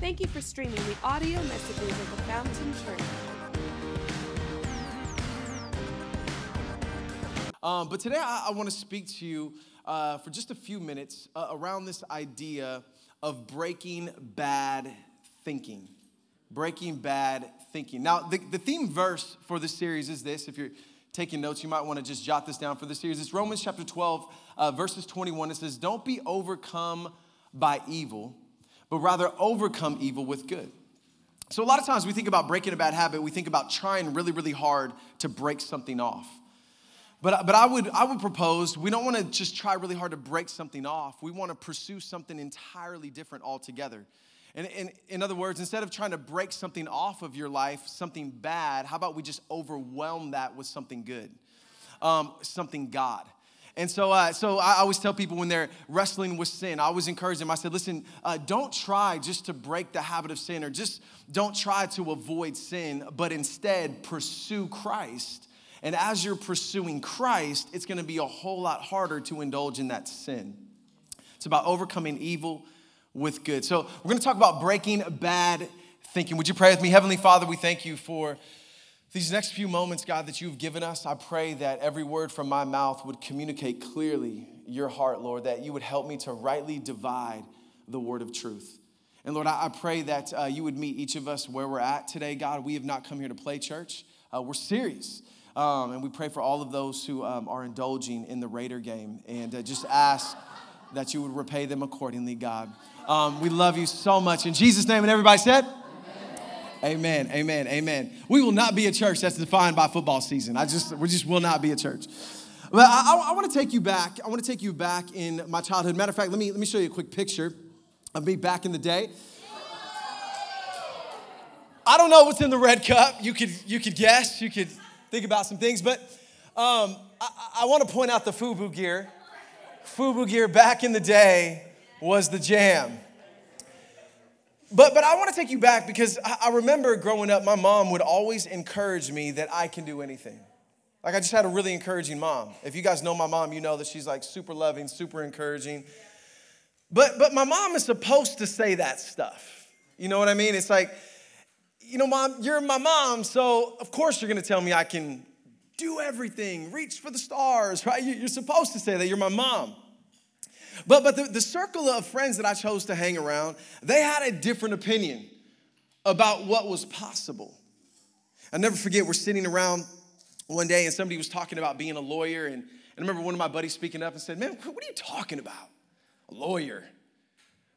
Thank you for streaming the audio messages of the Fountain Church. Um, but today I, I want to speak to you uh, for just a few minutes uh, around this idea of breaking bad thinking. Breaking bad thinking. Now, the, the theme verse for this series is this. If you're taking notes, you might want to just jot this down for the series. It's Romans chapter 12, uh, verses 21. It says, Don't be overcome by evil, but rather overcome evil with good. So, a lot of times we think about breaking a bad habit, we think about trying really, really hard to break something off. But, but I, would, I would propose we don't want to just try really hard to break something off. We want to pursue something entirely different altogether. And, and in other words, instead of trying to break something off of your life, something bad, how about we just overwhelm that with something good, um, something God? And so, uh, so I always tell people when they're wrestling with sin, I always encourage them. I said, listen, uh, don't try just to break the habit of sin or just don't try to avoid sin, but instead pursue Christ and as you're pursuing Christ, it's going to be a whole lot harder to indulge in that sin. It's about overcoming evil with good. So, we're going to talk about breaking bad thinking. Would you pray with me? Heavenly Father, we thank you for these next few moments, God, that you've given us. I pray that every word from my mouth would communicate clearly your heart, Lord, that you would help me to rightly divide the word of truth. And Lord, I pray that uh, you would meet each of us where we're at today, God. We have not come here to play church, uh, we're serious. Um, and we pray for all of those who um, are indulging in the Raider game and uh, just ask that you would repay them accordingly, God. Um, we love you so much. In Jesus' name, and everybody said, Amen. Amen. Amen. We will not be a church that's defined by football season. I just, we just will not be a church. But I, I, I want to take you back. I want to take you back in my childhood. Matter of fact, let me let me show you a quick picture of me back in the day. I don't know what's in the red cup. You could you could guess. You could think about some things. But um, I, I want to point out the FUBU gear. FUBU gear back in the day was the jam. But, but I want to take you back because I, remember growing up, my mom would always encourage me that I can do anything. Like I just had a really encouraging mom. If you guys know my mom, you know that she's like super loving, super encouraging. But but my mom is supposed to say that stuff. You know what I mean? It's like you know, mom, you're my mom, so of course you're gonna tell me I can do everything, reach for the stars, right? You're supposed to say that you're my mom. But, but the, the circle of friends that I chose to hang around, they had a different opinion about what was possible. I'll never forget, we're sitting around one day and somebody was talking about being a lawyer. And, and I remember one of my buddies speaking up and said, Man, what are you talking about? A lawyer.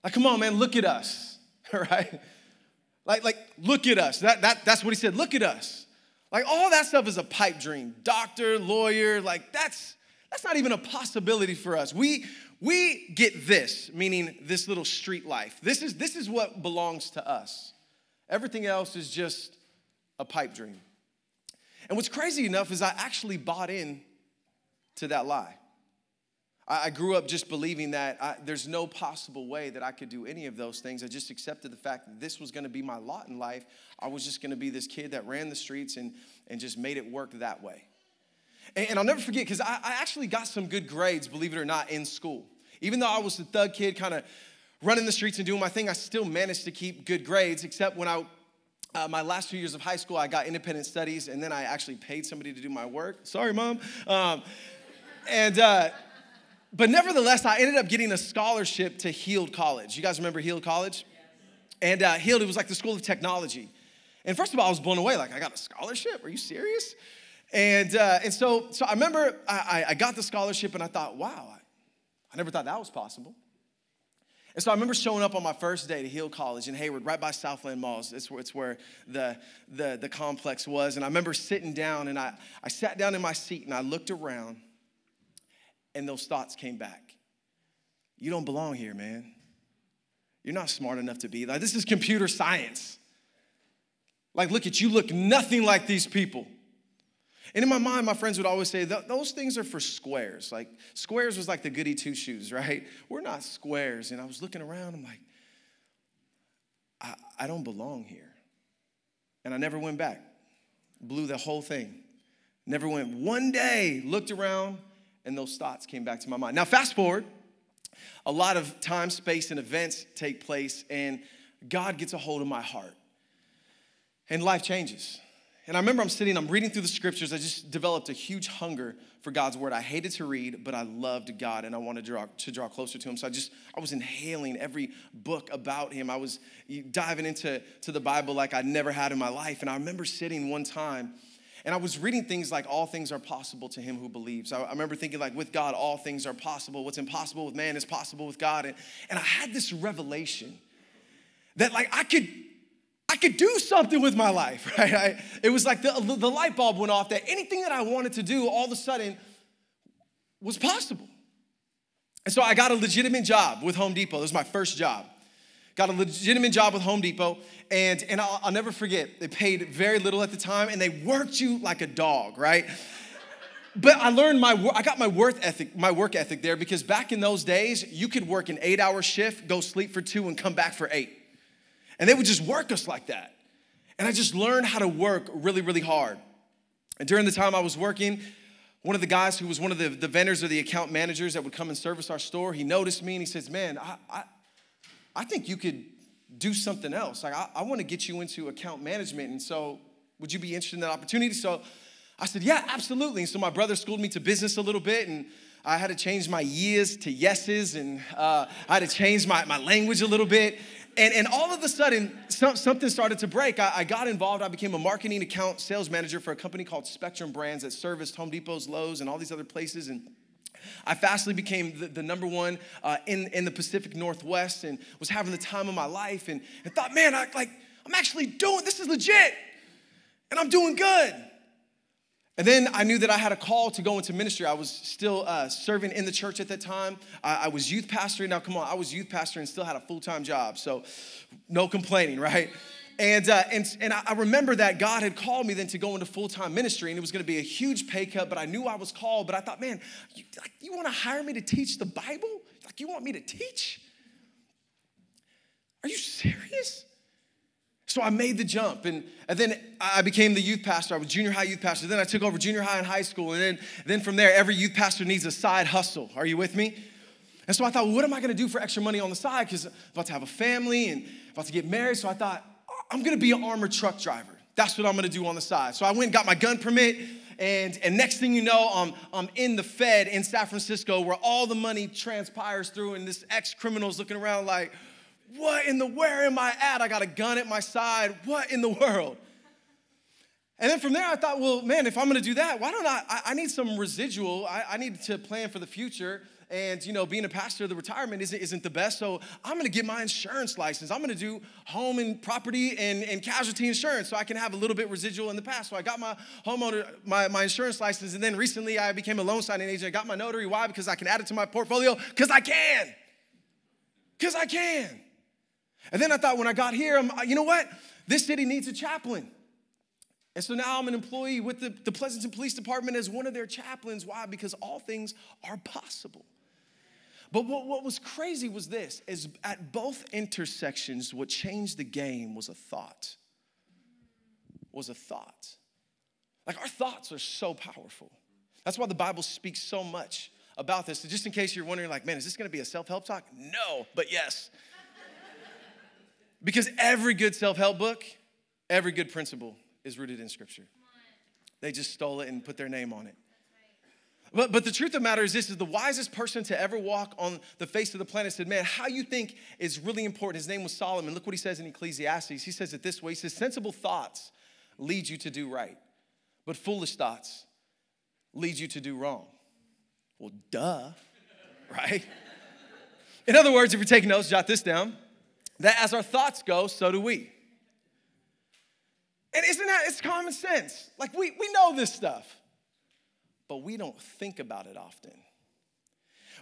Like, come on, man, look at us, right? Like, like, look at us. That, that, that's what he said. Look at us. Like, all that stuff is a pipe dream. Doctor, lawyer, like, that's that's not even a possibility for us. We we get this, meaning this little street life. This is this is what belongs to us. Everything else is just a pipe dream. And what's crazy enough is I actually bought in to that lie. I grew up just believing that I, there's no possible way that I could do any of those things. I just accepted the fact that this was going to be my lot in life. I was just going to be this kid that ran the streets and, and just made it work that way. And, I'll never forget because I, I actually got some good grades, believe it or not, in school. Even though I was the thug kid, kind of running the streets and doing my thing, I still managed to keep good grades, except when I uh, my last few years of high school, I got independent studies, and then I actually paid somebody to do my work. Sorry, mom. Um, and uh, but nevertheless, I ended up getting a scholarship to Heald College. You guys remember Heald College? And uh, Heald, it was like the School of Technology. And first of all, I was blown away. Like, I got a scholarship? Are you serious? And, uh, and so, so I remember I, I got the scholarship and I thought, wow, I, I never thought that was possible. And so I remember showing up on my first day to Heald College in Hayward, right by Southland Malls. It's where, it's where the, the, the complex was. And I remember sitting down and I, I sat down in my seat and I looked around and those thoughts came back. You don't belong here, man. You're not smart enough to be like this is computer science. Like, look at you, look nothing like these people. And in my mind, my friends would always say, those things are for squares. Like, squares was like the goody two shoes, right? We're not squares. And I was looking around, I'm like, I, I don't belong here. And I never went back. Blew the whole thing. Never went one day, looked around, and those thoughts came back to my mind. Now, fast forward, a lot of time, space, and events take place, and God gets a hold of my heart. And life changes. And I remember I'm sitting, I'm reading through the scriptures. I just developed a huge hunger for God's word. I hated to read, but I loved God and I wanted to draw, to draw closer to Him. So I just, I was inhaling every book about Him. I was diving into to the Bible like I'd never had in my life. And I remember sitting one time and I was reading things like all things are possible to him who believes. I, I, remember thinking like with God, all things are possible. What's impossible with man is possible with God. And, and I had this revelation that like I could could do something with my life, right? I, it was like the, the light bulb went off that anything that I wanted to do all of a sudden was possible. And so I got a legitimate job with Home Depot. It was my first job. Got a legitimate job with Home Depot, and, and I'll, I'll never forget, they paid very little at the time, and they worked you like a dog, right? but I learned my I got my work ethic my work ethic there because back in those days you could work an 8-hour shift, go sleep for 2 and come back for 8. And they would just work us like that. And I just learned how to work really, really hard. And during the time I was working, one of the guys who was one of the, the vendors or the account managers that would come and service our store, he noticed me and he says, Man, I, I, I think you could do something else. Like, I, I want to get you into account management. And so, would you be interested in that opportunity? So, I said, Yeah, absolutely. And so, my brother schooled me to business a little bit. And I had to change my years to yeses. And uh, I had to change my, my language a little bit. And, and all of a sudden, some, something started to break. I, I, got involved. I became a marketing account sales manager for a company called Spectrum Brands that serviced Home Depot's, Lowe's, and all these other places. And I fastly became the, the number one uh, in, in the Pacific Northwest and was having the time of my life and, and thought, man, I, like, I'm actually doing this is legit and I'm doing good. And then I knew that I had a call to go into ministry. I was still uh, serving in the church at that time. I, I was youth pastor. Now, come on, I was youth pastor and still had a full time job. So, no complaining, right? And, uh, and, and I remember that God had called me then to go into full time ministry, and it was going to be a huge pay cut, but I knew I was called. But I thought, man, you, like, you want to hire me to teach the Bible? Like, you want me to teach? Are you serious? So I made the jump, and, and then I became the youth pastor. I was junior high youth pastor. Then I took over junior high and high school, and then, then from there, every youth pastor needs a side hustle. Are you with me? And so I thought, well, what am I going to do for extra money on the side? Because I'm about to have a family and about to get married. So I thought, I'm gonna be an armored truck driver. That's what I'm gonna do on the side. So I went and got my gun permit, and, and next thing you know, I'm, I'm in the Fed in San Francisco where all the money transpires through, and this ex criminal's looking around like, what in the where am I at? I got a gun at my side. What in the world? And then from there, I thought, well, man, if I'm gonna do that, why don't I? I, I need some residual. I, I need to plan for the future. And, you know, being a pastor, the retirement isn't, isn't the best. So I'm gonna get my insurance license. I'm gonna do home and property and, and casualty insurance so I can have a little bit residual in the past. So I got my homeowner, my, my insurance license. And then recently I became a loan signing agent. I got my notary. Why? Because I can add it to my portfolio. Because I can. Because I can. And then I thought when I got here, I'm, you know what? This city needs a chaplain. And so now I'm an employee with the, the Pleasanton Police Department as one of their chaplains. Why? Because all things are possible. But what, what was crazy was this is at both intersections, what changed the game was a thought. Was a thought. Like our thoughts are so powerful. That's why the Bible speaks so much about this. So just in case you're wondering, like, man, is this gonna be a self-help talk? No, but yes. Because every good self-help book, every good principle is rooted in scripture. They just stole it and put their name on it. But, but the truth of the matter is this is the wisest person to ever walk on the face of the planet said, Man, how you think is really important. His name was Solomon. Look what he says in Ecclesiastes. He says it this way He says, Sensible thoughts lead you to do right, but foolish thoughts lead you to do wrong. Well, duh, right? In other words, if you're taking notes, jot this down that as our thoughts go, so do we. And isn't that, it's common sense. Like we, we know this stuff but we don't think about it often.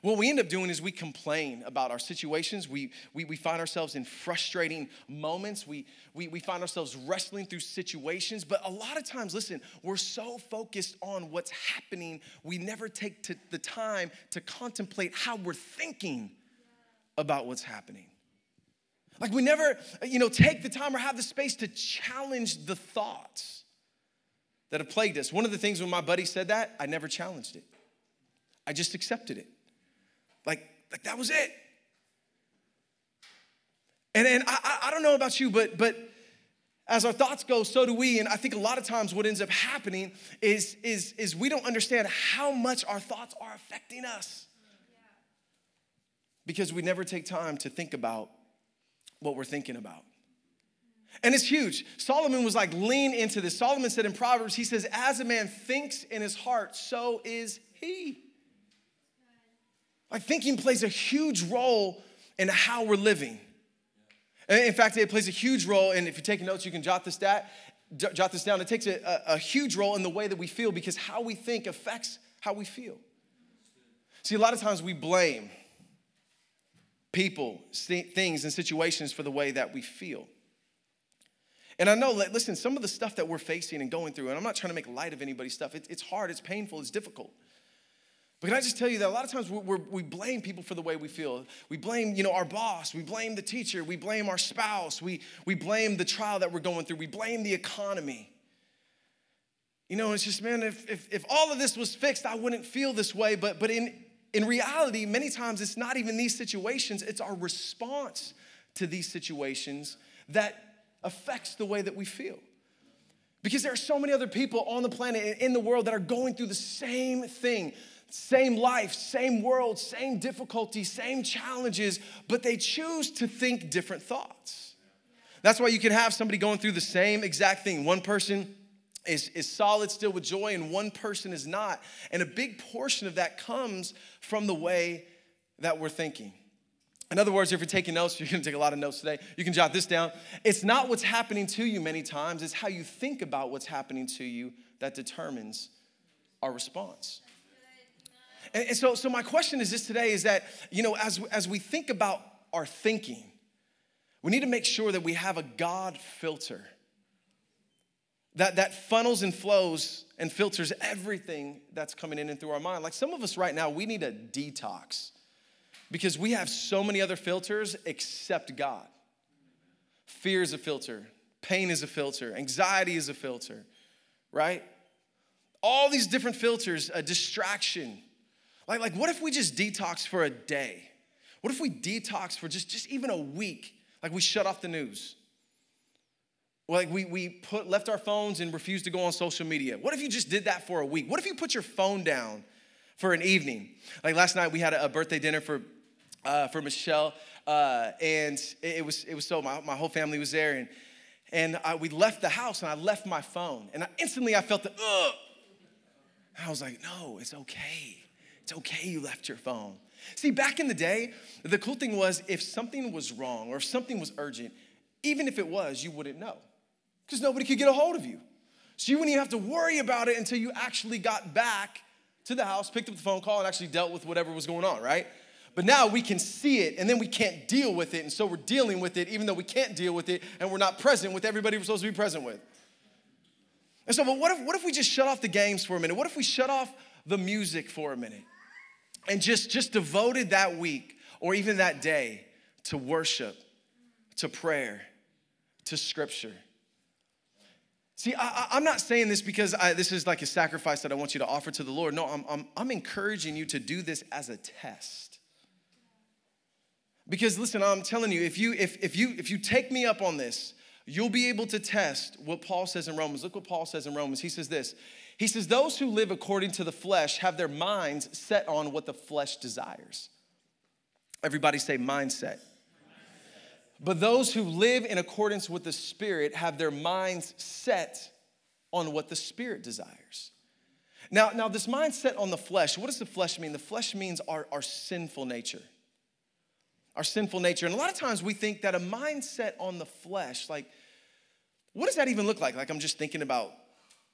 What we end up doing is we complain about our situations. We, we, we find ourselves in frustrating moments. We, we, we find ourselves wrestling through situations. But a lot of times, listen, we're so focused on what's happening, we never take the time to contemplate how we're thinking about what's happening. Like we never, you know, take the time or have the space to challenge the thoughts that have plagued us. One of the things when my buddy said that, I never challenged it. I just accepted it. Like, like that was it. And, and I, I don't know about you, but, but as our thoughts go, so do we. And I think a lot of times what ends up happening is, is, is we don't understand how much our thoughts are affecting us. Because we never take time to think about what we're thinking about. And it's huge. Solomon was like, lean into this. Solomon said in Proverbs, he says, as a man thinks in his heart, so is he. Like thinking plays a huge role in how we're living. In fact, it plays a huge role, and if you're taking notes, you can jot this, jot this down. It takes a, a huge role in the way that we feel because how we think affects how we feel. See, a lot of times we blame people, things, and situations for the way that we feel. And I know, listen, some of the stuff that we're facing and going through, and I'm not trying to make light of anybody's stuff, it's hard, it's painful, it's difficult. But can I just tell you that a lot of times we we blame people for the way we feel. We blame, you know, our boss. We blame the teacher. We blame our spouse. We, we blame the trial that we're going through. We blame the economy. You know, it's just, man, if, if, if all of this was fixed, I wouldn't feel this way. But, but in, in reality, many times it's not even these situations, it's our response to these situations that affects the way that we feel. Because there are so many other people on the planet and in the world that are going through the same thing same life, same world, same difficulty, same challenges, but they choose to think different thoughts. That's why you can have somebody going through the same exact thing. One person is, is solid still with joy, and one person is not. And a big portion of that comes from the way that we're thinking. In other words, if you're taking notes, you're gonna take a lot of notes today. You can jot this down. It's not what's happening to you many times, it's how you think about what's happening to you that determines our response. And, so, so my question is this today is that, you know, as, as we think about our thinking, we need to make sure that we have a God filter that, that funnels and flows and filters everything that's coming in and through our mind. Like some of us right now, we need a detox because we have so many other filters except God. Fear is a filter, pain is a filter, anxiety is a filter, right? All these different filters, a distraction, like, like what if we just detox for a day? What if we detox for just, just even a week? Like we shut off the news. Like we, we put, left our phones and refused to go on social media. What if you just did that for a week? What if you put your phone down for an evening? Like last night we had a, birthday dinner for, uh, for Michelle, uh, and it, it, was, it was so, my, my whole family was there, and, and I, we left the house and I left my phone, and I, instantly I felt the, ugh. I was like, no, it's okay. It's okay you left your phone. See, back in the day, the cool thing was if something was wrong or if something was urgent, even if it was, you wouldn't know because nobody could get a hold of you. So you wouldn't even have to worry about it until you actually got back to the house, picked up the phone call, and actually dealt with whatever was going on, right? But now we can see it and then we can't deal with it. And so we're dealing with it even though we can't deal with it and we're not present with everybody we're supposed to be present with. And so, but what if, what if we just shut off the games for a minute? What if we shut off the music for a minute? and just, just devoted that week or even that day to worship, to prayer, to scripture. See, I, am not saying this because I, this is like a sacrifice that I want you to offer to the Lord. No, I'm, I'm, I'm encouraging you to do this as a test. Because listen, I'm telling you, if you if, if you if you take me up on this, you'll be able to test what Paul says in Romans. Look what Paul says in Romans. He says this. He says, Those who live according to the flesh have their minds set on what the flesh desires. Everybody say mindset. But those who live in accordance with the Spirit have their minds set on what the Spirit desires. Now, now this mindset on the flesh, what does the flesh mean? The flesh means our, our sinful nature. Our sinful nature. And a lot of times we think that a mindset on the flesh, like, what does that even look like? Like, I'm just thinking about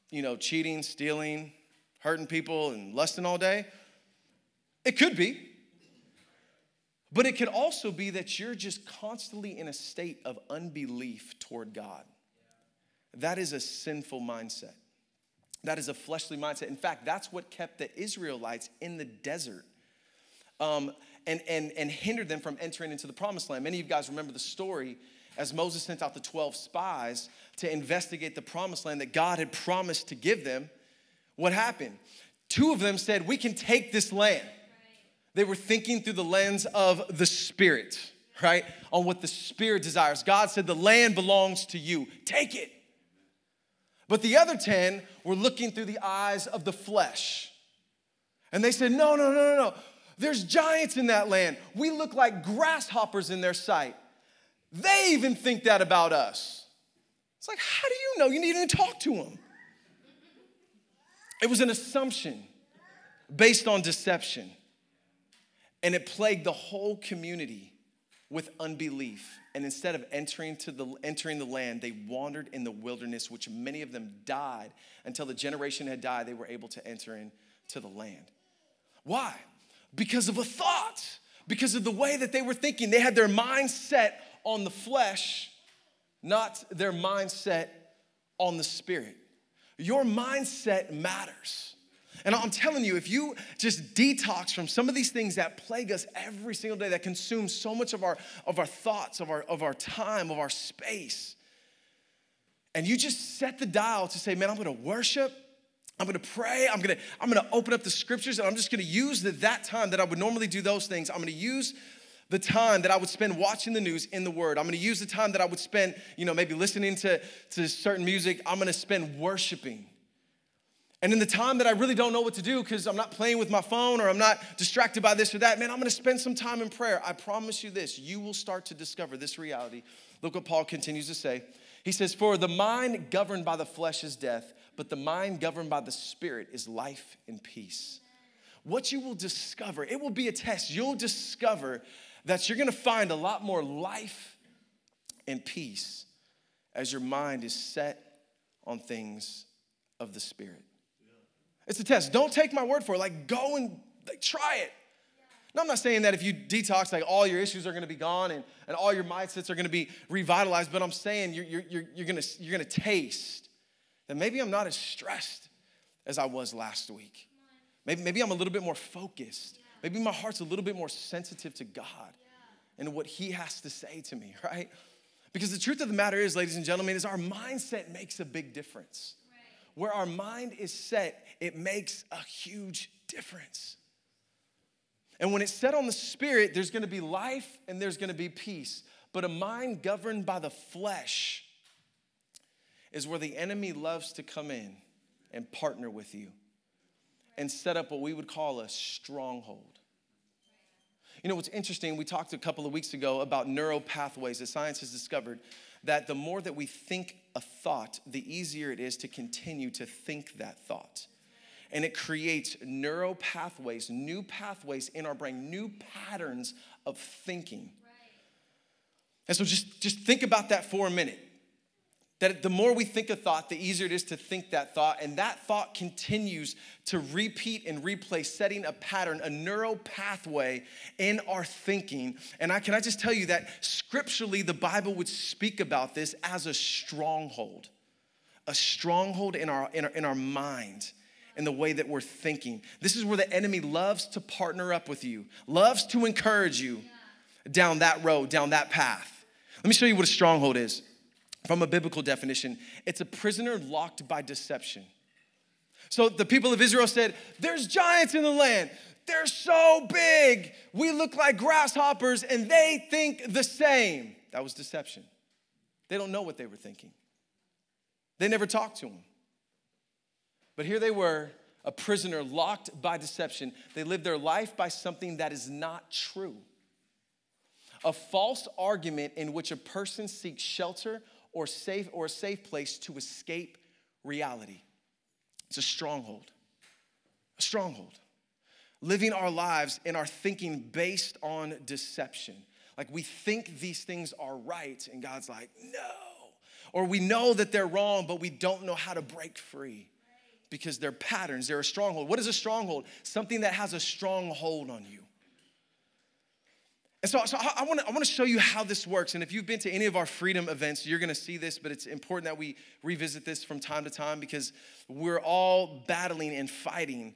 you know, cheating, stealing, hurting people, and lusting all day? It could be. But it could also be that you're just constantly in a state of unbelief toward God. That is a sinful mindset. That is a fleshly mindset. In fact, that's what kept the Israelites in the desert um, and, and, and hindered them from entering into the promised land. Many of you guys remember the story as Moses sent out the 12 spies to investigate the promised land that God had promised to give them, what happened? Two of them said, We can take this land. They were thinking through the lens of the Spirit. right? On what the Spirit desires. God said, The land belongs to you. Take it. But the other 10 were looking through the eyes of the flesh. And they said, No, no, no, no, no. There's giants in that land. We look like grasshoppers in their sight. They even think that about us. It's like, how do you know? You need to talk to them. It was an assumption based on deception. And it plagued the whole community with unbelief. And instead of entering, to the, entering the land, they wandered in the wilderness, which many of them died. Until the generation had died, they were able to enter into the land. Why? Because of a thought, because of the way that they were thinking. They had their mind set on the flesh, not their mindset on the spirit. Your mindset matters. And I'm telling you, if you just detox from some of these things that plague us every single day, that consume so much of our, of our thoughts, of our, of our time, of our space, and you just set the dial to say, man, I'm gonna worship, I'm gonna pray, I'm gonna, I'm gonna open up the scriptures, and I'm just gonna use the, that time that I would normally do those things. I'm gonna use the time that I would spend watching the news in the Word. I'm gonna use the time that I would spend, you know, maybe listening to, to certain music. I'm gonna spend worshiping. And in the time that I really don't know what to do because I'm not playing with my phone or I'm not distracted by this or that, man, I'm gonna spend some time in prayer. I promise you this, you will start to discover this reality. Look what Paul continues to say. He says, For the mind governed by the flesh is death, but the mind governed by the spirit is life and peace. What you will discover, it will be a test. You'll discover that you're gonna find a lot more life and peace as your mind is set on things of the spirit. It's a test. Don't take my word for it. Like, go and like, try it. Now, I'm not saying that if you detox, like all your issues are gonna be gone and, and all your mindsets are gonna be revitalized, but I'm saying you're, you're, you're, you're, gonna, you're gonna taste that maybe I'm not as stressed as I was last week. Maybe, maybe I'm a little bit more focused. Maybe my heart's a little bit more sensitive to God and what He has to say to me, right? Because the truth of the matter is, ladies and gentlemen, is our mindset makes a big difference where our mind is set, it makes a huge difference. And when it's set on the spirit, there's gonna be life and there's gonna be peace. But a mind governed by the flesh is where the enemy loves to come in and partner with you and set up what we would call a stronghold. You know what's interesting? We talked a couple of weeks ago about neural pathways that science has discovered that the more that we think a thought, the easier it is to continue to think that thought. And it creates neural pathways, new pathways in our brain, new patterns of thinking. And so just, just think about that for a minute. That the more we think a thought, the easier it is to think that thought. And that thought continues to repeat and replay, setting a pattern, a neural pathway in our thinking. And I can I just tell you that scripturally, the Bible would speak about this as a stronghold, a stronghold in our, in our, in our mind in the way that we're thinking. This is where the enemy loves to partner up with you, loves to encourage you down that road, down that path. Let me show you what a stronghold is from a biblical definition, it's a prisoner locked by deception. So the people of Israel said, There's giants in the land. They're so big. We look like grasshoppers, and they think the same. That was deception. They don't know what they were thinking. They never talked to them. But here they were, a prisoner locked by deception. They lived their life by something that is not true. A false argument in which a person seeks shelter or safe or a safe place to escape reality. It's a stronghold. A stronghold. Living our lives and our thinking based on deception. Like we think these things are right, and God's like, no. Or we know that they're wrong, but we don't know how to break free because they're patterns, they're a stronghold. What is a stronghold? Something that has a strong hold on you. And so, so I, want to I show you how this works. And if you've been to any of our freedom events, you're going to see this, but it's important that we revisit this from time to time because we're all battling and fighting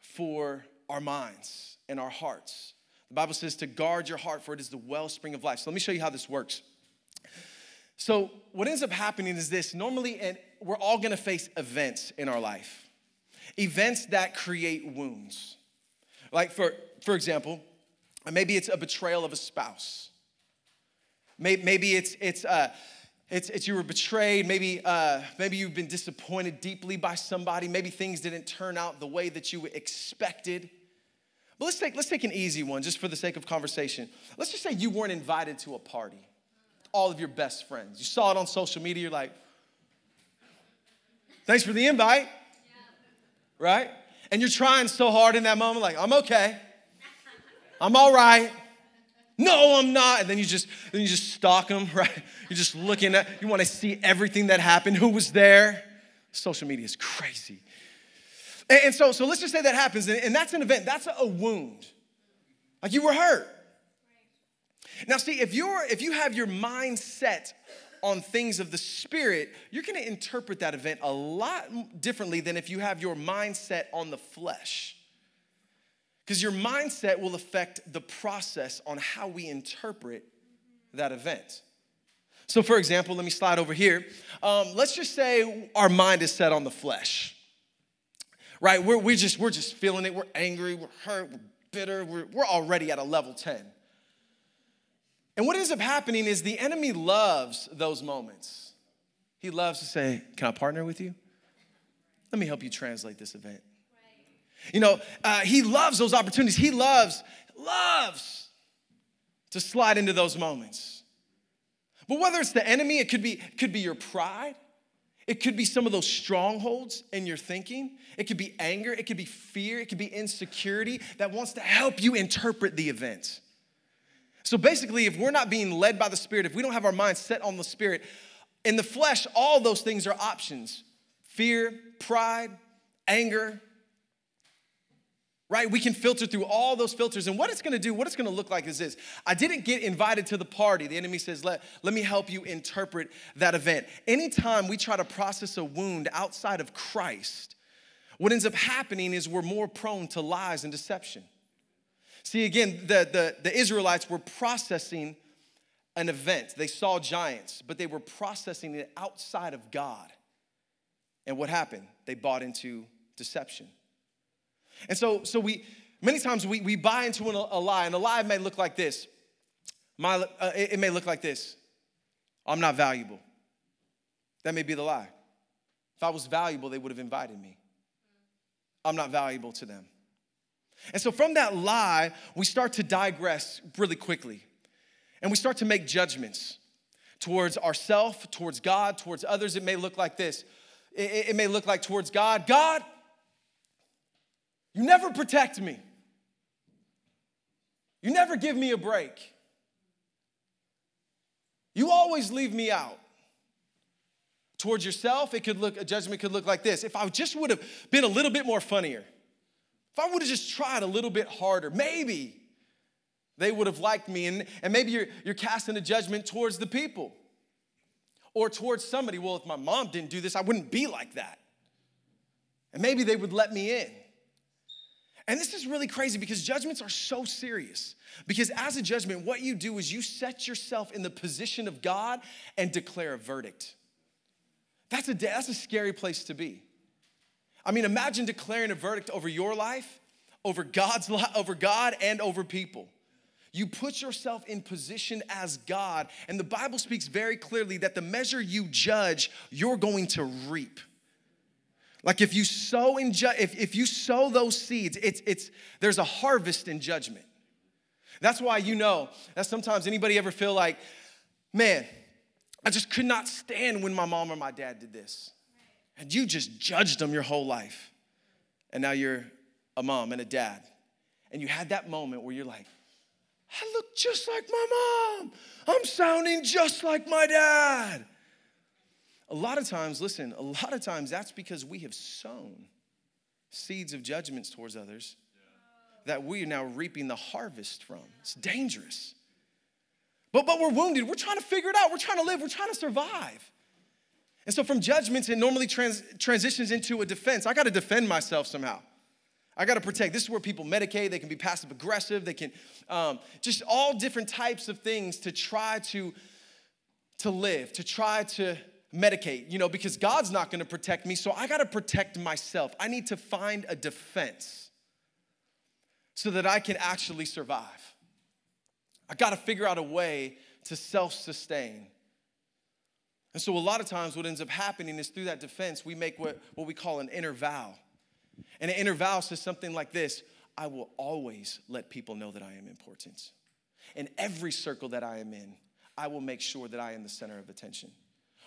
for our minds and our hearts. The Bible says to guard your heart, for it is the wellspring of life. So let me show you how this works. So, what ends up happening is this normally, and we're all gonna face events in our life, events that create wounds. Like, for, for example, Maybe it's a betrayal of a spouse. Maybe it's, it's, uh, it's, it's you were betrayed. Maybe, uh, maybe you've been disappointed deeply by somebody. Maybe things didn't turn out the way that you expected. But let's take, let's take an easy one just for the sake of conversation. Let's just say you weren't invited to a party, all of your best friends. You saw it on social media, you're like, thanks for the invite, right? And you're trying so hard in that moment, like, I'm okay, I'm all right. No, I'm not. And then you just then you just stalk them, right? You're just looking at, you want to see everything that happened, who was there. Social media is crazy. And, and so, so let's just say that happens, and, and that's an event, that's a wound. Like you were hurt. Now, see, if you're if you have your mind set on things of the spirit, you're to interpret that event a lot differently than if you have your mindset on the flesh. Because your mindset will affect the process on how we interpret that event. So, for example, let me slide over here. Um, let's just say our mind is set on the flesh, right? We're, we just, we're just feeling it. We're angry, we're hurt, we're bitter, we're, we're already at a level 10. And what ends up happening is the enemy loves those moments. He loves to say, Can I partner with you? Let me help you translate this event. You know, uh, he loves those opportunities. He loves, loves to slide into those moments. But whether it's the enemy, it could be, could be your pride. It could be some of those strongholds in your thinking. It could be anger. It could be fear. It could be insecurity that wants to help you interpret the event. So basically, if we're not being led by the Spirit, if we don't have our minds set on the Spirit, in the flesh, all those things are options fear, pride, anger, right? We can filter through all those filters. And what it's gonna do, what it's gonna look like is this I didn't get invited to the party. The enemy says, let, let me help you interpret that event. Anytime we try to process a wound outside of Christ, what ends up happening is we're more prone to lies and deception. See, again, the, the, the Israelites were processing an event. They saw giants, but they were processing it outside of God. And what happened? They bought into deception. And so, so we many times we, we buy into an, a lie, and a lie may look like this. My, uh, it, it may look like this. I'm not valuable. That may be the lie. If I was valuable, they would have invited me. I'm not valuable to them. And so from that lie, we start to digress really quickly. And we start to make judgments towards ourselves, towards God, towards others. It may look like this. It, it may look like towards God, God, you never protect me. You never give me a break. You always leave me out. Towards yourself, it could look, a judgment could look like this. If I just would have been a little bit more funnier, if I would have just tried a little bit harder, maybe they would have liked me. And, and maybe you're, you're casting a judgment towards the people or towards somebody. Well, if my mom didn't do this, I wouldn't be like that. And maybe they would let me in. And this is really crazy because judgments are so serious. Because as a judgment, what you do is you set yourself in the position of God and declare a verdict. That's a, that's a scary place to be. I mean, imagine declaring a verdict over your life, over God's life, over God and over people. You put yourself in position as God, and the Bible speaks very clearly that the measure you judge, you're going to reap. Like if you sow in ju- if, if you sow those seeds, it's it's there's a harvest in judgment. That's why you know that sometimes anybody ever feel like, man, I just could not stand when my mom or my dad did this and you just judged them your whole life. And now you're a mom and a dad. And you had that moment where you're like, I look just like my mom. I'm sounding just like my dad. A lot of times, listen, a lot of times that's because we have sown seeds of judgments towards others that we are now reaping the harvest from. It's dangerous. But, but we're wounded. We're trying to figure it out. We're trying to live. We're trying to survive. And so from judgments, it normally trans- transitions into a defense. I got to defend myself somehow. I got to protect. This is where people medicate. They can be passive aggressive. They can um, just all different types of things to try to to live, to try to medicate. You know, because God's not going to protect me, so I got to protect myself. I need to find a defense so that I can actually survive. I got to figure out a way to self sustain. And so, a lot of times, what ends up happening is through that defense, we make what, what we call an inner vow. And an inner vow says something like this I will always let people know that I am important. In every circle that I am in, I will make sure that I am the center of attention.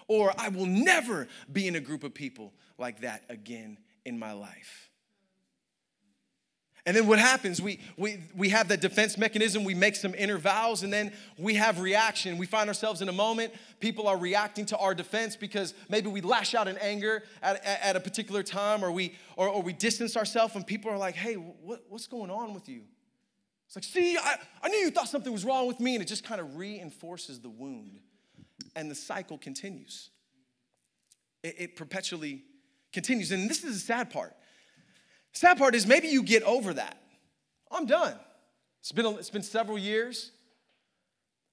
Or I will never be in a group of people like that again in my life. And then what happens? We, we, we have that defense mechanism, we make some inner vows, and then we have reaction. We find ourselves in a moment, people are reacting to our defense because maybe we lash out in anger at, at, at a particular time, or we, or, or we distance ourselves, and people are like, hey, what, what's going on with you? It's like, see, I, I knew you thought something was wrong with me, and it just kind of reinforces the wound. And the cycle continues. It, it perpetually continues. And this is the sad part Sad part is maybe you get over that. I'm done. It's been, it's been several years,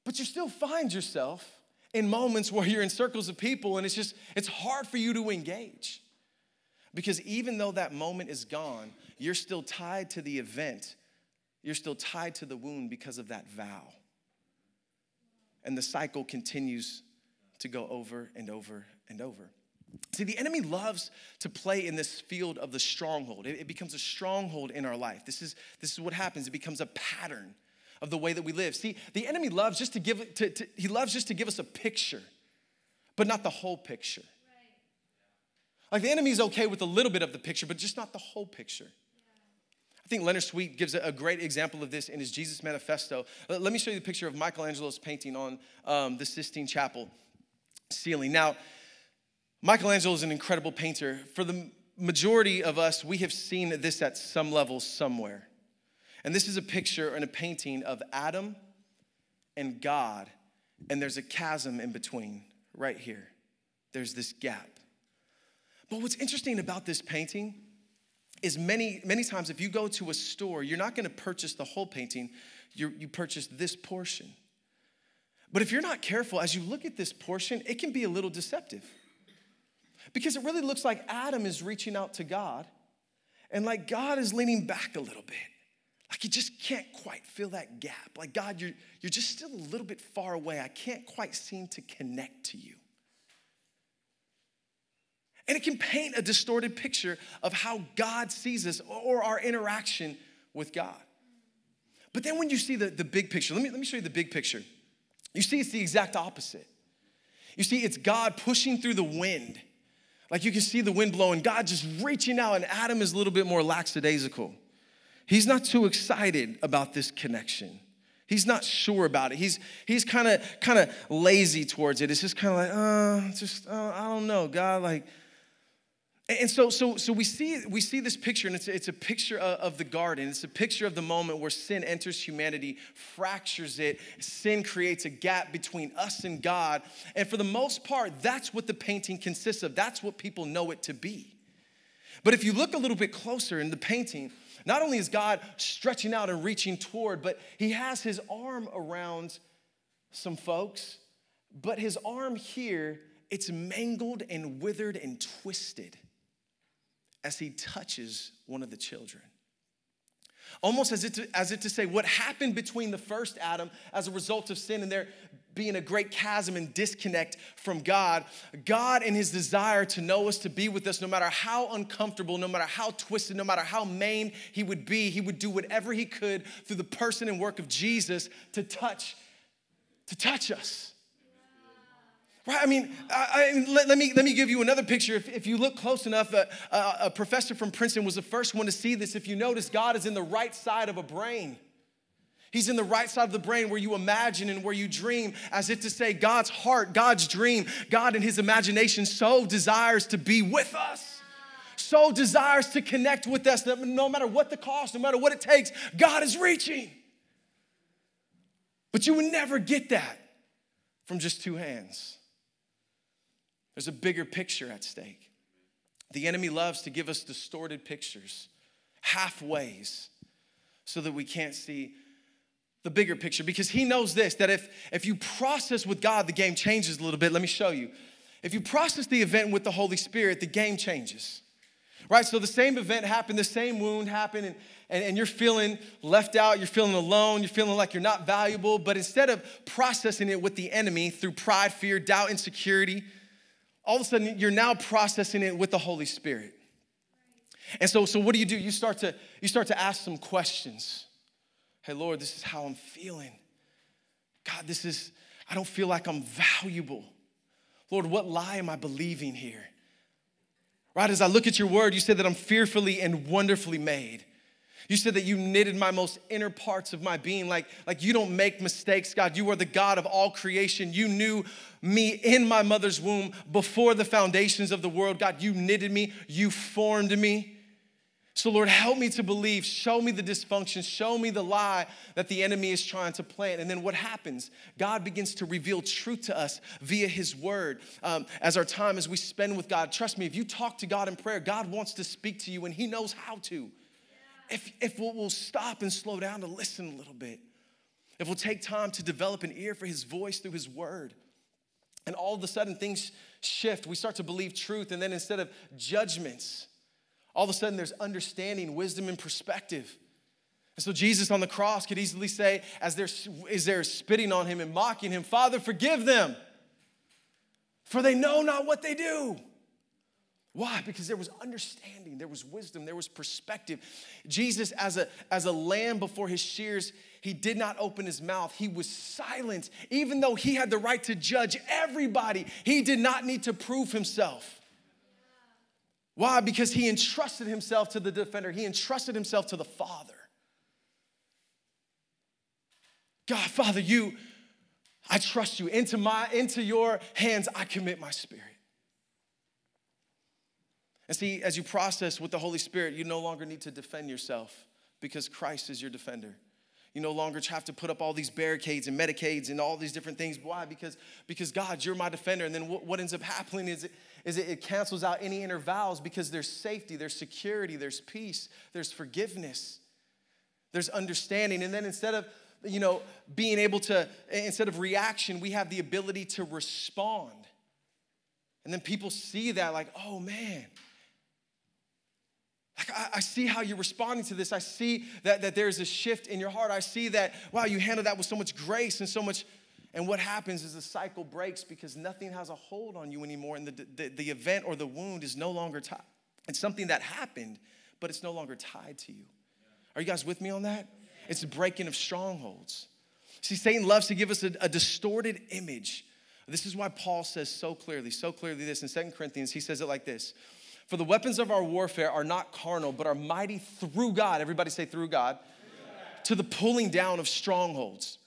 but you still find yourself in moments where you're in circles of people and it's just, it's hard for you to engage. Because even though that moment is gone, you're still tied to the event. You're still tied to the wound because of that vow. And the cycle continues to go over and over and over. See, the enemy loves to play in this field of the stronghold. It, it, becomes a stronghold in our life. This is, this is what happens. It becomes a pattern of the way that we live. See, the enemy loves just to give to, to he loves just to give us a picture, but not the whole picture. Like the enemy's okay with a little bit of the picture, but just not the whole picture. I think Leonard Sweet gives a great example of this in his Jesus Manifesto. Let me show you the picture of Michelangelo's painting on um, the Sistine Chapel ceiling. Now, Michelangelo is an incredible painter. For the majority of us, we have seen this at some level somewhere. And this is a picture and a painting of Adam and God, and there's a chasm in between right here. There's this gap. But what's interesting about this painting is many, many times if you go to a store, you're not going to purchase the whole painting, you you purchase this portion. But if you're not careful, as you look at this portion, it can be a little deceptive. Because it really looks like Adam is reaching out to God and like God is leaning back a little bit. Like you just can't quite fill that gap. Like, God, you're, you're just still a little bit far away. I can't quite seem to connect to you. And it can paint a distorted picture of how God sees us or our interaction with God. But then when you see the, the big picture, let me, let me show you the big picture. You see, it's the exact opposite. You see, it's God pushing through the wind like you can see the wind blowing, God just reaching out, and Adam is a little bit more lackadaisical. He's not too excited about this connection. He's not sure about it. He's he's kind of kind of lazy towards it. It's just kind of like, uh, just uh, I don't know, God. Like, and so, so, so we see we see this picture, and it's, it's a picture of, of the garden. It's a picture of the moment where sin enters humanity, fractures it. Sin creates a gap between us and God. And for the most part, that's what the painting consists of. That's what people know it to be. But if you look a little bit closer in the painting, not only is God stretching out and reaching toward, but He has His arm around some folks. But His arm here, it's mangled and withered and twisted as he touches one of the children. Almost as if, to, as if to say, what happened between the first Adam as a result of sin and there being a great chasm and disconnect from God, God in his desire to know us, to be with us, no matter how uncomfortable, no matter how twisted, no matter how maimed he would be, he would do whatever he could through the person and work of Jesus to touch, to touch us. Right? I mean, I, I, let, let, me, let me give you another picture. If, if you look close enough, uh, uh, a professor from Princeton was the first one to see this. If you notice, God is in the right side of a brain. He's in the right side of the brain where you imagine and where you dream, as if to say, God's heart, God's dream, God in His imagination so desires to be with us, so desires to connect with us that no matter what the cost, no matter what it takes, God is reaching. But you would never get that from just two hands. There's a bigger picture at stake. The enemy loves to give us distorted pictures, halfways, so that we can't see the bigger picture because he knows this that if, if you process with God, the game changes a little bit. Let me show you. If you process the event with the Holy Spirit, the game changes. Right? So the same event happened, the same wound happened, and, and, and you're feeling left out, you're feeling alone, you're feeling like you're not valuable, but instead of processing it with the enemy through pride, fear, doubt, insecurity, all of a sudden you're now processing it with the Holy Spirit. And so, so what do you do? You start to you start to ask some questions. Hey Lord, this is how I'm feeling. God, this is, I don't feel like I'm valuable. Lord, what lie am I believing here? Right, as I look at your word, you said that I'm fearfully and wonderfully made. You said that you knitted my most inner parts of my being. Like, like you don't make mistakes, God. You are the God of all creation. You knew me in my mother's womb before the foundations of the world. God, you knitted me, you formed me. So, Lord, help me to believe. Show me the dysfunction. Show me the lie that the enemy is trying to plant. And then what happens? God begins to reveal truth to us via His word. Um, as our time, as we spend with God, trust me, if you talk to God in prayer, God wants to speak to you and He knows how to if, if we'll, we'll stop and slow down to listen a little bit, if we'll take time to develop an ear for his voice through his word, and all of a sudden things shift. We start to believe truth, and then instead of judgments, all of a sudden there's understanding, wisdom, and perspective. And so Jesus on the cross could easily say, as they're, as they're spitting on him and mocking him, Father, forgive them, for they know not what they do. Why? Because there was understanding, there was wisdom, there was perspective. Jesus, as a, as a lamb before his shears, he did not open his mouth. He was silent. Even though he had the right to judge everybody, he did not need to prove himself. Why? Because he entrusted himself to the defender, he entrusted himself to the Father. God, Father, you, I trust you. Into my, into your hands, I commit my spirit. And see, as you process with the Holy Spirit, you no longer need to defend yourself because Christ is your defender. You no longer have to put up all these barricades and Medicaid and all these different things. Why? Because, because God, you're my defender. And then what, what ends up happening is, it, is it, it cancels out any inner vows because there's safety, there's security, there's peace, there's forgiveness, there's understanding. And then instead of you know being able to instead of reaction, we have the ability to respond. And then people see that like, oh man, I, see how you're responding to this. I see that, that there's a shift in your heart. I see that, wow, you handle that with so much grace and so much. And what happens is the cycle breaks because nothing has a hold on you anymore. And the, the, the event or the wound is no longer tied. It's something that happened, but it's no longer tied to you. Are you guys with me on that? It's a breaking of strongholds. See, Satan loves to give us a, a distorted image. This is why Paul says so clearly, so clearly this in Second Corinthians. He says it like this for the weapons of our warfare are not carnal, but are mighty through God. Everybody say, through God. To the pulling down of strongholds.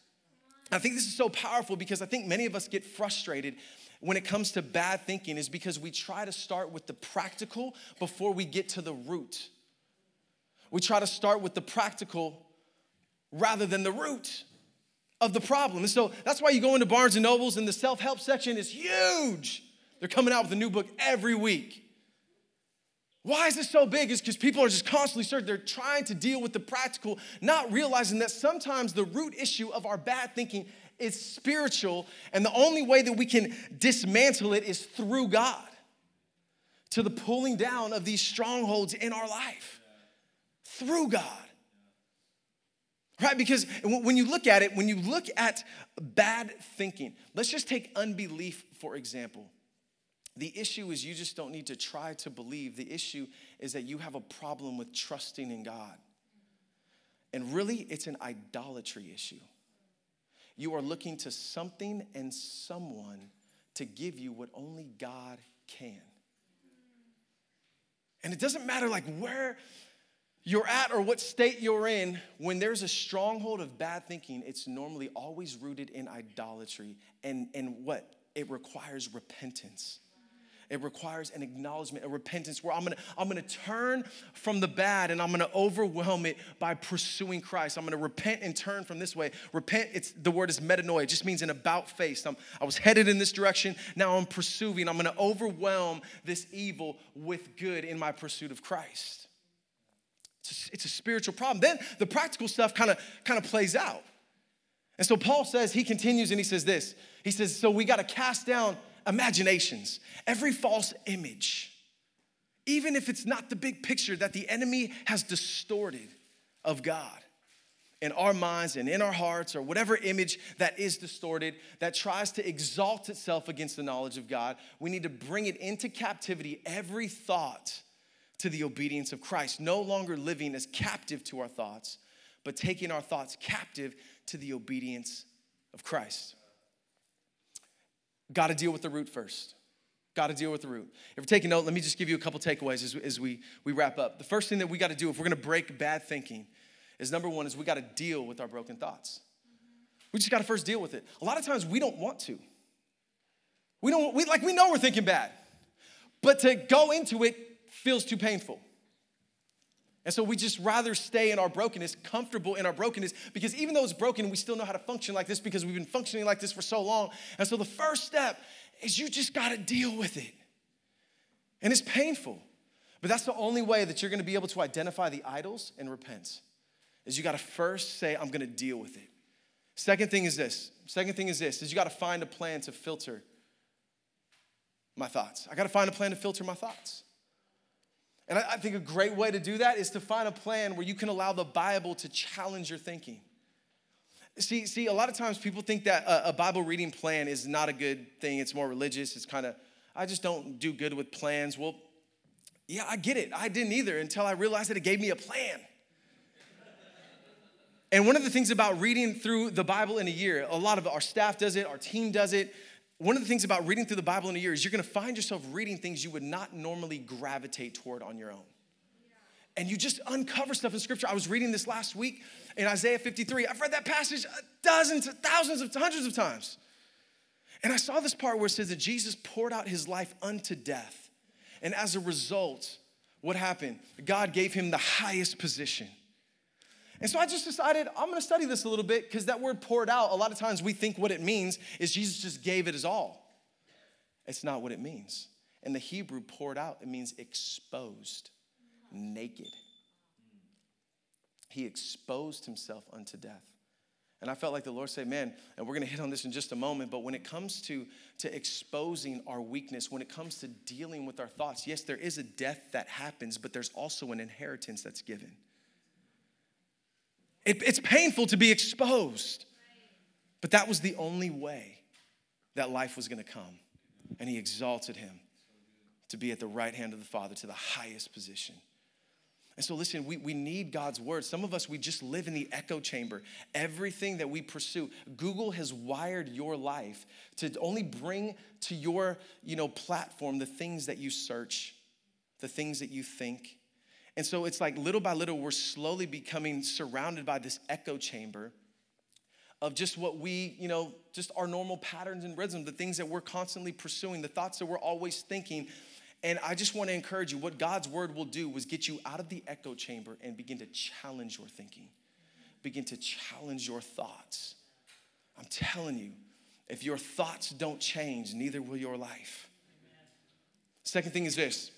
I think this is so powerful because I think many of us get frustrated when it comes to bad thinking, is because we try to start with the practical before we get to the root. We try to start with the practical rather than the root of the problem. And so that's why you go into Barnes and Nobles and the self help section is huge. They're coming out with a new book every week. Why is this so big? Is because people are just constantly searching. They're trying to deal with the practical, not realizing that sometimes the root issue of our bad thinking is spiritual, and the only way that we can dismantle it is through God to the pulling down of these strongholds in our life. Through God. Right? Because when you look at it, when you look at bad thinking, let's just take unbelief for example. The issue is you just don't need to try to believe. The issue is that you have a problem with trusting in God. And really, it's an idolatry issue. You are looking to something and someone to give you what only God can. And it doesn't matter like where you're at or what state you're in, when there's a stronghold of bad thinking, it's normally always rooted in idolatry. And, and what? It requires repentance. It requires an acknowledgement, a repentance where I'm gonna, I'm gonna turn from the bad and I'm gonna overwhelm it by pursuing Christ. I'm gonna repent and turn from this way. Repent, it's the word is metanoia, it just means an about face. I'm, I was headed in this direction, now I'm pursuing. I'm gonna overwhelm this evil with good in my pursuit of Christ. It's a, it's a spiritual problem. Then the practical stuff kind of kind of plays out. And so Paul says, he continues and he says this. He says, so we got to cast down imaginations, every false image, even if it's not the big picture that the enemy has distorted of God in our minds and in our hearts, or whatever image that is distorted, that tries to exalt itself against the knowledge of God, we need to bring it into captivity, every thought to the obedience of Christ, no longer living as captive to our thoughts, but taking our thoughts captive to the obedience of Christ. Got to deal with the root first. Got to deal with the root. If you're taking note, let me just give you a couple takeaways as, as we, we wrap up. The first thing that we got to do if we're going to break bad thinking is number one is we got to deal with our broken thoughts. We just got to first deal with it. A lot of times we don't want to. We don't, we, like, we know we're thinking bad, but to go into it feels too painful. And so we just rather stay in our brokenness, comfortable in our brokenness, because even though it's broken, we still know how to function like this because we've been functioning like this for so long. And so the first step is you just got to deal with it. And it's painful. But that's the only way that you're going to be able to identify the idols and repent. Is you got to first say I'm going to deal with it. Second thing is this. Second thing is this is you got to find a plan to filter my thoughts. I got to find a plan to filter my thoughts. And I, think a great way to do that is to find a plan where you can allow the Bible to challenge your thinking. See, see, a lot of times people think that a Bible reading plan is not a good thing. It's more religious. It's kind of, I just don't do good with plans. Well, yeah, I get it. I didn't either until I realized that it gave me a plan. And one of the things about reading through the Bible in a year, a lot of our staff does it, our team does it. One of the things about reading through the Bible in a year is you're gonna find yourself reading things you would not normally gravitate toward on your own and you just uncover stuff in scripture. I was reading this last week in Isaiah 53. I've read that passage dozens, thousands of hundreds of times. And I saw this part where it says that Jesus poured out his life unto death. And as a result, what happened? God gave him the highest position. And so I just decided I'm gonna study this a little bit because that word poured out, a lot of times we think what it means is Jesus just gave it his all. It's not what it means. In the Hebrew, poured out, it means exposed naked. He exposed himself unto death. And I felt like the Lord said, man, and we're gonna hit on this in just a moment, but when it comes to, to exposing our weakness, when it comes to dealing with our thoughts, yes, there is a death that happens, but there's also an inheritance that's given. It, it's painful to be exposed, but that was the only way that life was gonna come. And He exalted him to be at the right hand of the Father to the highest position. And so, listen, we, we need God's word. Some of us, we just live in the echo chamber. Everything that we pursue, Google has wired your life to only bring to your you know, platform the things that you search, the things that you think. And so it's like little by little, we're slowly becoming surrounded by this echo chamber of just what we, you know, just our normal patterns and rhythms, the things that we're constantly pursuing, the thoughts that we're always thinking. And I just want to encourage you what God's word will do was get you out of the echo chamber and begin to challenge your thinking, begin to challenge your thoughts. I'm telling you, if your thoughts don't change, neither will your life. Second thing is this.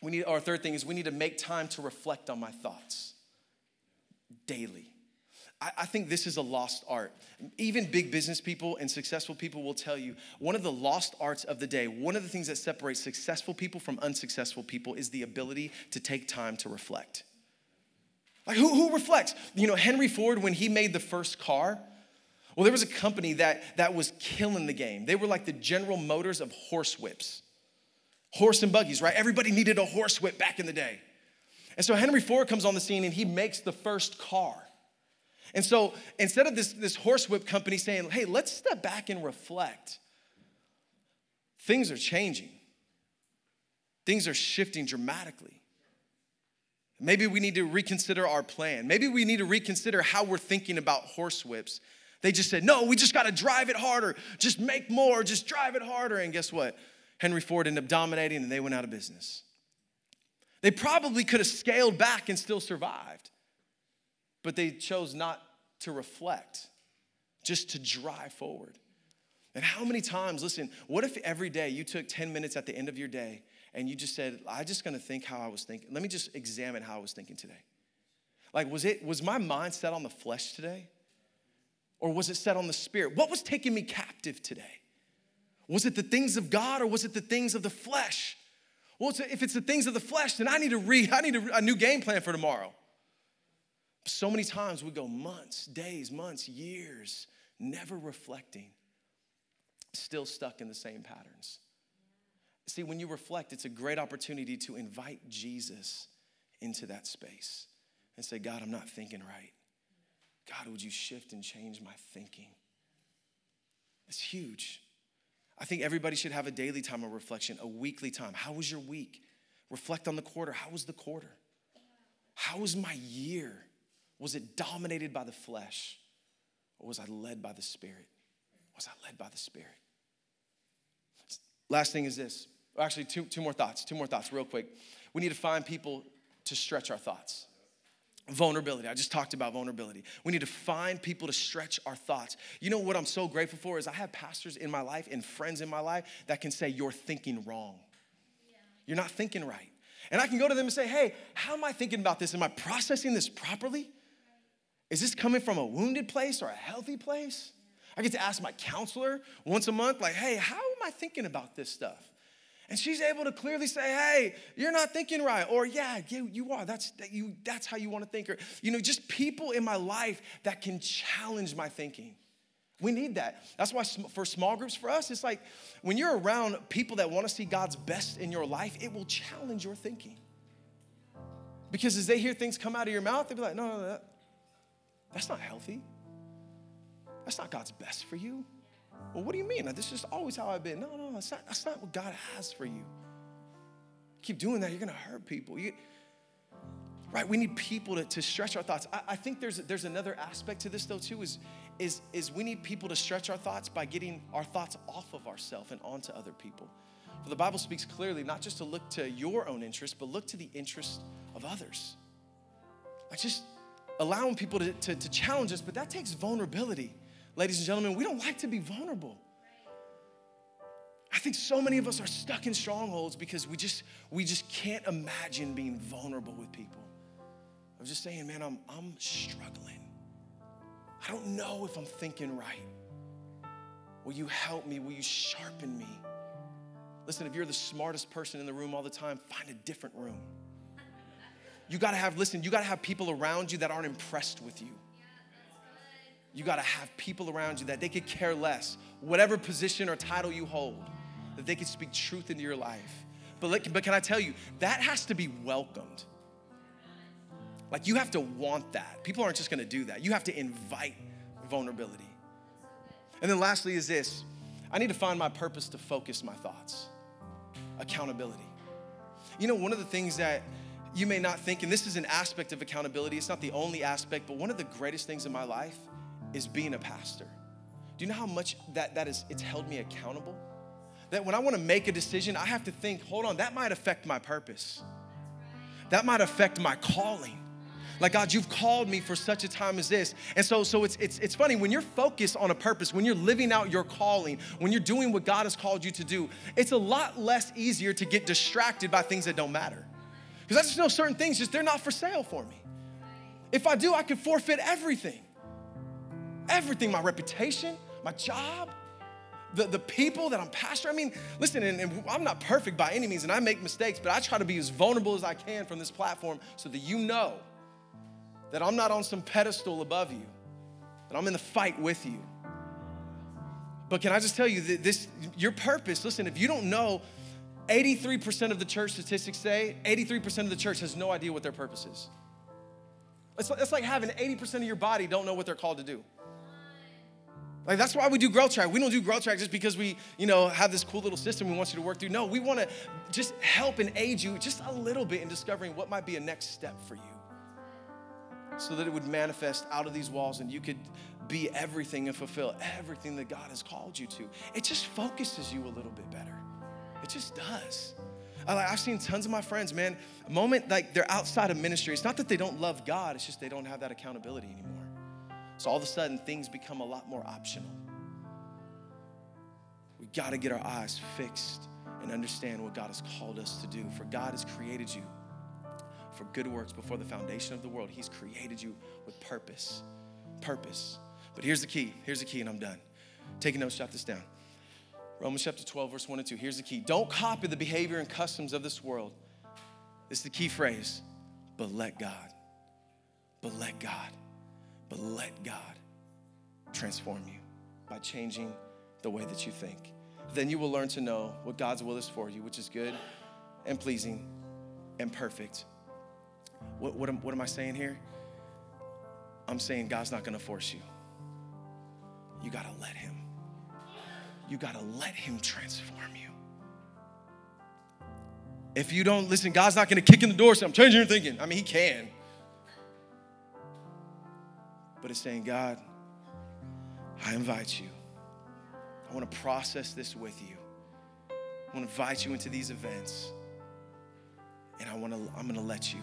We need, our third thing is we need to make time to reflect on my thoughts daily. I, I think this is a lost art. Even big business people and successful people will tell you one of the lost arts of the day, one of the things that separates successful people from unsuccessful people is the ability to take time to reflect. Like, who, who reflects? You know, Henry Ford, when he made the first car, well, there was a company that, that was killing the game. They were like the General Motors of horse whips, horse and buggies, right? Everybody needed a horse whip back in the day. And so Henry Ford comes on the scene and he makes the first car. And so instead of this, this horsewhip company saying, hey, let's step back and reflect, things are changing. Things are shifting dramatically. Maybe we need to reconsider our plan. Maybe we need to reconsider how we're thinking about horsewhips. They just said, no, we just got to drive it harder. Just make more, just drive it harder. And guess what? Henry Ford ended up dominating and they went out of business. They probably could have scaled back and still survived but they chose not to reflect, just to drive forward. And how many times, listen, what if every day you took 10 minutes at the end of your day and you just said, I'm just gonna think how I was thinking. Let me just examine how I was thinking today. Like, was it, was my mind set on the flesh today? Or was it set on the spirit? What was taking me captive today? Was it the things of God or was it the things of the flesh? Well, if it's the things of the flesh, then I need to read, I need a, new game plan for tomorrow. So many times we go months, days, months, years, never reflecting, still stuck in the same patterns. See, when you reflect, it's a great opportunity to invite Jesus into that space and say, God, I'm not thinking right. God, would you shift and change my thinking? It's huge. I think everybody should have a daily time of reflection, a weekly time. How was your week? Reflect on the quarter. How was the quarter? How was my year? Was it dominated by the flesh? Or was I led by the Spirit? Was I led by the Spirit? Last thing is this. Actually, two, two more thoughts, two more thoughts, real quick. We need to find people to stretch our thoughts. Vulnerability. I just talked about vulnerability. We need to find people to stretch our thoughts. You know what I'm so grateful for is I have pastors in my life and friends in my life that can say, You're thinking wrong. You're not thinking right. And I can go to them and say, Hey, how am I thinking about this? Am I processing this properly? Is this coming from a wounded place or a healthy place? I get to ask my counselor once a month, like, Hey, how am I thinking about this stuff? And she's able to clearly say, hey, you're not thinking right. Or, yeah, you, you are. That's, that you, that's how you want to think. Or, you know, just people in my life that can challenge my thinking. We need that. That's why for small groups for us, it's like when you're around people that want to see God's best in your life, it will challenge your thinking. Because as they hear things come out of your mouth, they'll be like, no, no, no, that's not healthy. That's not God's best for you. Well, what do you mean? This is always how I've been. No, no, that's not, that's not what God has for you. Keep doing that, you're gonna hurt people. You, right, we need people to, to stretch our thoughts. I, I think there's, there's another aspect to this though too, is, is, is we need people to stretch our thoughts by getting our thoughts off of ourselves and onto other people. For the Bible speaks clearly, not just to look to your own interest, but look to the interest of others. Like just allowing people to, to, to challenge us, but that takes vulnerability. Ladies and gentlemen, we don't like to be vulnerable. I think so many of us are stuck in strongholds because we just we just can't imagine being vulnerable with people. I'm just saying, man, I'm I'm struggling. I don't know if I'm thinking right. Will you help me? Will you sharpen me? Listen, if you're the smartest person in the room all the time, find a different room. You gotta have, listen, you gotta have people around you that aren't impressed with you. You got to have people around you that they could care less, whatever position or title you hold, that they could speak truth into your life. But, but can I tell you, that has to be welcomed. Like you have to want that. People aren't just gonna do that. You have to invite vulnerability. And then lastly, is this I need to find my purpose to focus my thoughts. Accountability. You know, one of the things that you may not think, and this is an aspect of accountability, it's not the only aspect, but one of the greatest things in my life is being a pastor. Do you know how much that, that is, it's held me accountable? That when I want to make a decision, I have to think, hold on, that might affect my purpose. That might affect my calling. Like God, you've called me for such a time as this. And so, so it's it's it's funny when you're focused on a purpose, when you're living out your calling, when you're doing what God has called you to do, it's a lot less easier to get distracted by things that don't matter. Because I just know certain things, just they're not for sale for me. If I do, I could forfeit everything everything my reputation, my job, the, the people that I'm pastor. I mean, listen, and, and, I'm not perfect by any means, and I make mistakes, but I try to be as vulnerable as I can from this platform so that you know that I'm not on some pedestal above you, that I'm in the fight with you. But can I just tell you that this, your purpose, listen, if you don't know, 83% of the church statistics say 83% of the church has no idea what their purpose is. It's, it's like having 80% of your body don't know what they're called to do. Like that's why we do growth track. We don't do growth track just because we, you know, have this cool little system we want you to work through. No, we want to just help and aid you just a little bit in discovering what might be a next step for you. So that it would manifest out of these walls and you could be everything and fulfill everything that God has called you to. It just focuses you a little bit better. It just does. I've seen tons of my friends, man, a moment like they're outside of ministry. It's not that they don't love God, it's just they don't have that accountability anymore. So all of a sudden, things become a lot more optional. We got to get our eyes fixed and understand what God has called us to do. For God has created you for good works before the foundation of the world. He's created you with purpose. Purpose. But here's the key. Here's the key, and I'm done. Take a note, jot this down. Romans chapter 12, verse 1 and 2. Here's the key. Don't copy the behavior and customs of this world. This is the key phrase, but let God. But let God, but let God transform you by changing the way that you think. Then you will learn to know what God's will is for you, which is good and pleasing and perfect. What, what, am, what am I saying here? I'm saying God's not gonna force you. You gotta let Him. You gotta let Him transform you. If you don't listen, God's not gonna kick in the door and say, I'm changing your thinking. I mean, He can. But it's saying, God, I invite you. I wanna process this with you. I wanna invite you into these events. And I wanna, I'm gonna let you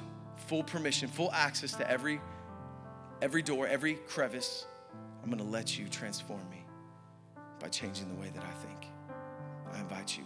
full permission, full access to every every door, every crevice. I'm gonna let you transform me by changing the way that I think. I invite you.